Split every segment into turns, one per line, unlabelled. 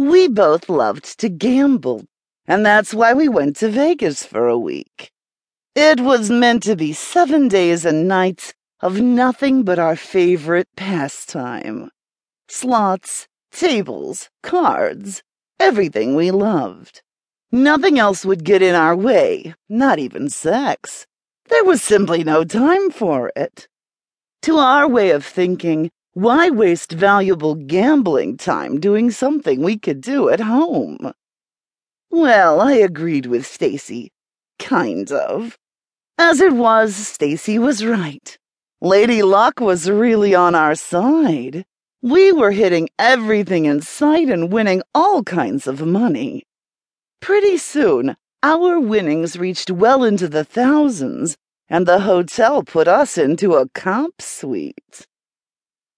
We both loved to gamble, and that's why we went to Vegas for a week. It was meant to be seven days and nights of nothing but our favorite pastime slots, tables, cards, everything we loved. Nothing else would get in our way, not even sex. There was simply no time for it. To our way of thinking, why waste valuable gambling time doing something we could do at home? Well, I agreed with Stacy. Kind of. As it was, Stacy was right. Lady Luck was really on our side. We were hitting everything in sight and winning all kinds of money. Pretty soon, our winnings reached well into the thousands, and the hotel put us into a comp suite.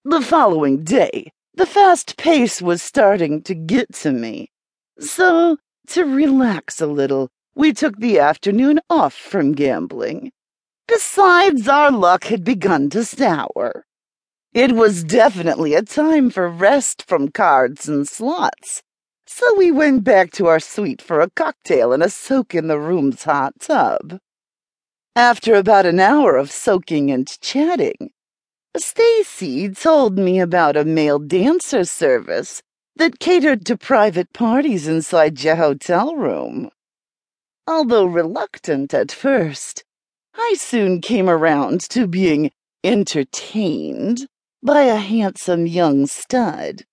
The following day, the fast pace was starting to get to me. So, to relax a little, we took the afternoon off from gambling. Besides, our luck had begun to sour. It was definitely a time for rest from cards and slots so we went back to our suite for a cocktail and a soak in the room's hot tub. After about an hour of soaking and chatting, Stacy told me about a male dancer service that catered to private parties inside your hotel room. Although reluctant at first, I soon came around to being entertained by a handsome young stud